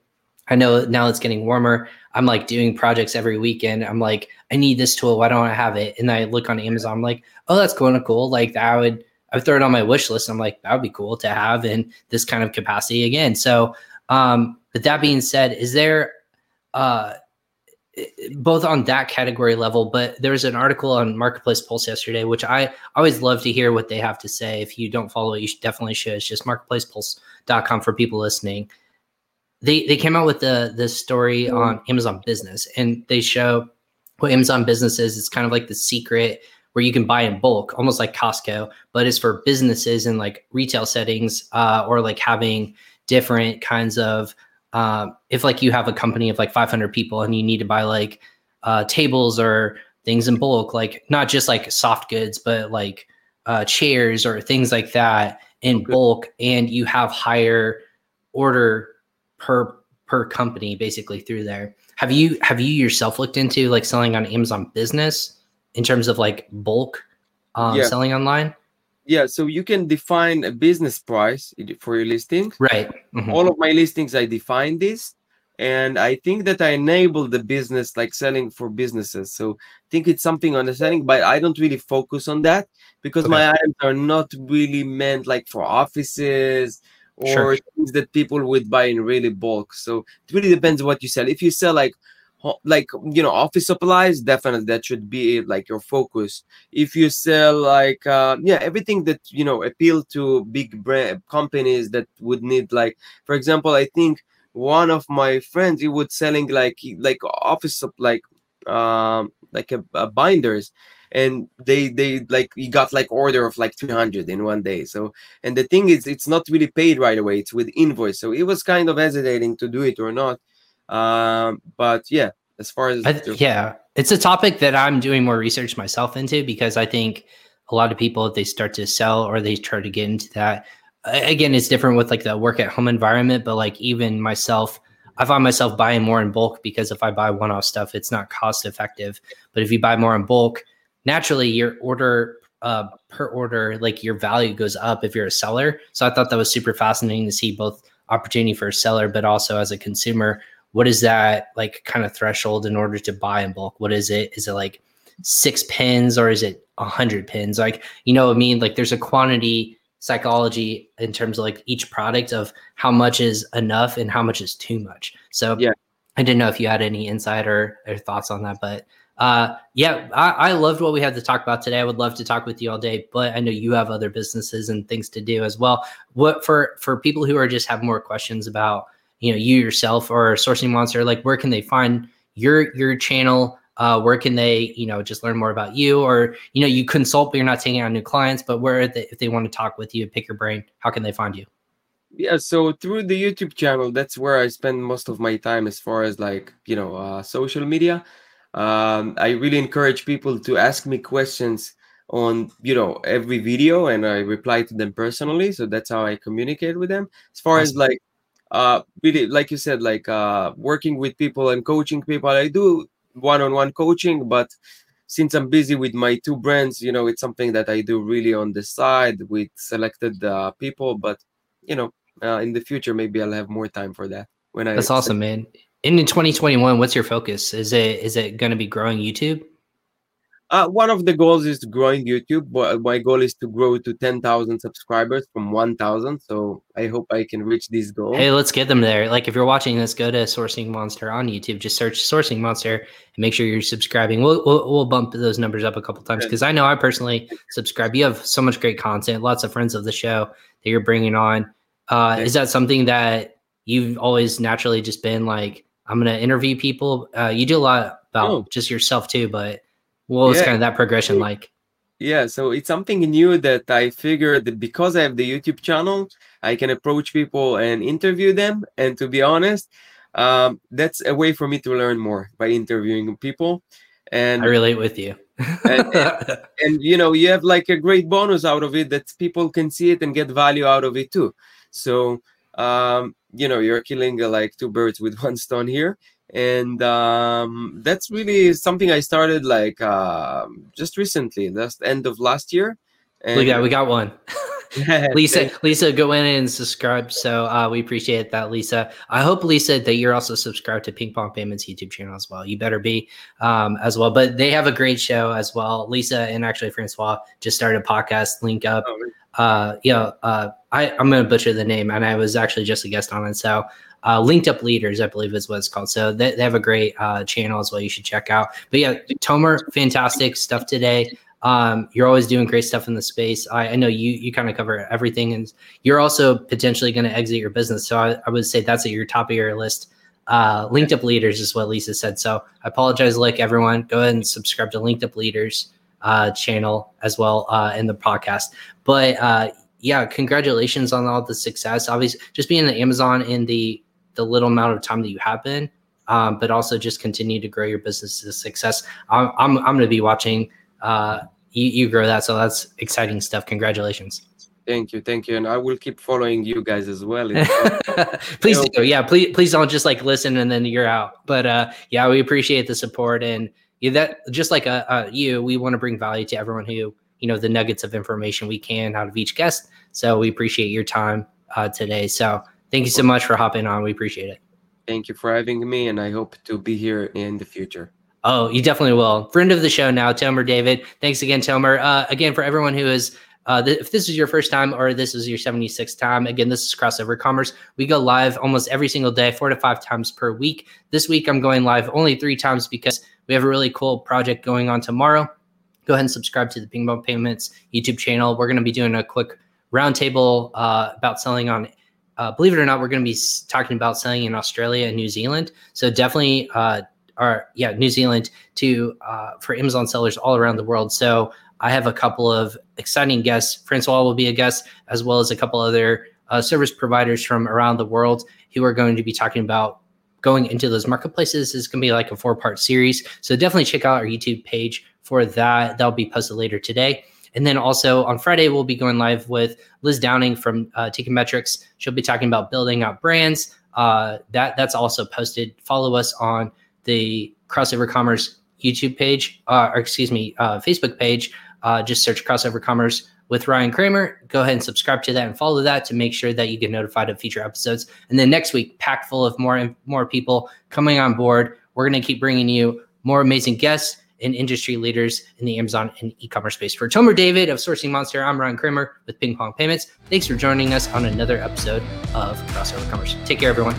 I know now it's getting warmer. I'm like doing projects every weekend. I'm like, I need this tool. Why don't I have it? And I look on Amazon. I'm like, oh, that's kind of cool. Like that would I throw it on my wish list. I'm like, that would be cool to have in this kind of capacity again. So, um, but that being said, is there, uh, both on that category level, but there was an article on Marketplace Pulse yesterday, which I always love to hear what they have to say. If you don't follow it, you should definitely should. It's just marketplacepulse.com for people listening. They they came out with the the story on Amazon Business, and they show what Amazon Business is. It's kind of like the secret where you can buy in bulk, almost like Costco, but it's for businesses and like retail settings uh, or like having different kinds of. Uh, if like you have a company of like 500 people and you need to buy like uh, tables or things in bulk, like not just like soft goods, but like uh, chairs or things like that in okay. bulk, and you have higher order per per company basically through there. Have you have you yourself looked into like selling on Amazon Business? In terms of like bulk um, yeah. selling online? Yeah, so you can define a business price for your listing. Right. Mm-hmm. All of my listings, I define this. And I think that I enable the business like selling for businesses. So I think it's something on the selling, but I don't really focus on that because okay. my items are not really meant like for offices or sure. things that people would buy in really bulk. So it really depends what you sell. If you sell like like you know office supplies definitely that should be like your focus. If you sell like uh yeah everything that you know appeal to big brand companies that would need like for example i think one of my friends he was selling like like office like um like a, a binders and they they like he got like order of like 300 in one day. So and the thing is it's not really paid right away it's with invoice. So he was kind of hesitating to do it or not um, but yeah, as far as I, yeah, it's a topic that I'm doing more research myself into because I think a lot of people if they start to sell or they try to get into that again it's different with like the work at home environment but like even myself i find myself buying more in bulk because if i buy one-off stuff it's not cost effective. But if you buy more in bulk naturally your order uh, per order like your value goes up if you're a seller. So i thought that was super fascinating to see both opportunity for a seller but also as a consumer what is that like kind of threshold in order to buy in bulk? What is it? Is it like six pins or is it a hundred pins? Like, you know what I mean? Like there's a quantity psychology in terms of like each product of how much is enough and how much is too much. So yeah, I didn't know if you had any insight or, or thoughts on that, but uh, yeah, I, I, loved what we had to talk about today. I would love to talk with you all day, but I know you have other businesses and things to do as well. What for for people who are just have more questions about you know you yourself or sourcing monster, like where can they find your your channel? Uh, where can they you know just learn more about you or you know you consult but you're not taking on new clients, but where they, if they want to talk with you, pick your brain, how can they find you? yeah so through the youtube channel that's where i spend most of my time as far as like you know uh, social media um, i really encourage people to ask me questions on you know every video and i reply to them personally so that's how i communicate with them as far as like uh really like you said like uh working with people and coaching people. I do one-on-one coaching but since i'm busy with my two brands you know it's something that i do really on the side with selected uh, people but you know uh, in the future maybe i'll have more time for that when i that's awesome man. In 2021 what's your focus? Is it is it going to be growing youtube uh, one of the goals is growing YouTube, but my goal is to grow to 10,000 subscribers from 1,000. So I hope I can reach this goal. Hey, let's get them there. Like if you're watching this, go to Sourcing Monster on YouTube. Just search Sourcing Monster and make sure you're subscribing. We'll we'll, we'll bump those numbers up a couple times because I know I personally subscribe. You have so much great content, lots of friends of the show that you're bringing on. Uh, is that something that you've always naturally just been like? I'm gonna interview people. Uh, you do a lot about oh. just yourself too, but what was yeah. kind of that progression like? Yeah, so it's something new that I figured that because I have the YouTube channel, I can approach people and interview them. And to be honest, um, that's a way for me to learn more by interviewing people. And I relate with you. and, and, *laughs* and, you know, you have like a great bonus out of it that people can see it and get value out of it too. So, um, you know, you're killing uh, like two birds with *laughs* one stone here and um, that's really something I started like uh, just recently, that's the end of last year. And we got we got one. *laughs* *laughs* Lisa, Lisa, go in and subscribe. So uh, we appreciate that, Lisa. I hope, Lisa, that you're also subscribed to Ping Pong Payments YouTube channel as well. You better be um, as well. But they have a great show as well. Lisa and actually Francois just started a podcast. Link up. Oh, uh, yeah, uh, I, I'm going to butcher the name, and I was actually just a guest on it. So uh, Linked Up Leaders, I believe is what it's called. So they, they have a great uh, channel as well. You should check out. But yeah, Tomer, fantastic stuff today. Um, you're always doing great stuff in the space. I, I know you you kind of cover everything, and you're also potentially going to exit your business. So I, I, would say that's at your top of your list. Uh, linked Up Leaders is what Lisa said. So I apologize, like everyone. Go ahead and subscribe to Linked Up Leaders uh, channel as well uh, in the podcast. But uh, yeah, congratulations on all the success. Obviously, just being the Amazon in the the little amount of time that you have been, um, but also just continue to grow your business to success. I'm I'm, I'm going to be watching uh, you, you grow that, so that's exciting stuff. Congratulations. Thank you, thank you, and I will keep following you guys as well. *laughs* please do, yeah. Please, please don't just like listen and then you're out. But uh, yeah, we appreciate the support and yeah, that just like uh, uh, you, we want to bring value to everyone who you know the nuggets of information we can out of each guest. So we appreciate your time uh, today. So Thank you so much for hopping on. We appreciate it. Thank you for having me, and I hope to be here in the future. Oh, you definitely will. Friend of the show now, Tomer David. Thanks again, Tomer. Uh, again, for everyone who is, uh, th- if this is your first time or this is your 76th time, again, this is Crossover Commerce. We go live almost every single day, four to five times per week. This week, I'm going live only three times because we have a really cool project going on tomorrow. Go ahead and subscribe to the Ping Pong Payments YouTube channel. We're going to be doing a quick roundtable uh, about selling on uh, believe it or not, we're going to be talking about selling in Australia and New Zealand. So definitely, uh, or yeah, New Zealand to uh, for Amazon sellers all around the world. So I have a couple of exciting guests. Francois will be a guest, as well as a couple other uh, service providers from around the world who are going to be talking about going into those marketplaces. Is going to be like a four part series. So definitely check out our YouTube page for that. That'll be posted later today. And then also on Friday, we'll be going live with Liz Downing from uh, Metrics. She'll be talking about building out brands. Uh, that that's also posted. Follow us on the Crossover Commerce YouTube page, uh, or excuse me, uh, Facebook page. Uh, just search Crossover Commerce with Ryan Kramer. Go ahead and subscribe to that and follow that to make sure that you get notified of future episodes. And then next week, packed full of more and more people coming on board. We're going to keep bringing you more amazing guests and industry leaders in the Amazon and e-commerce space. For Tomer David of Sourcing Monster, I'm Ryan Kramer with Ping Pong Payments. Thanks for joining us on another episode of Crossover Commerce. Take care, everyone.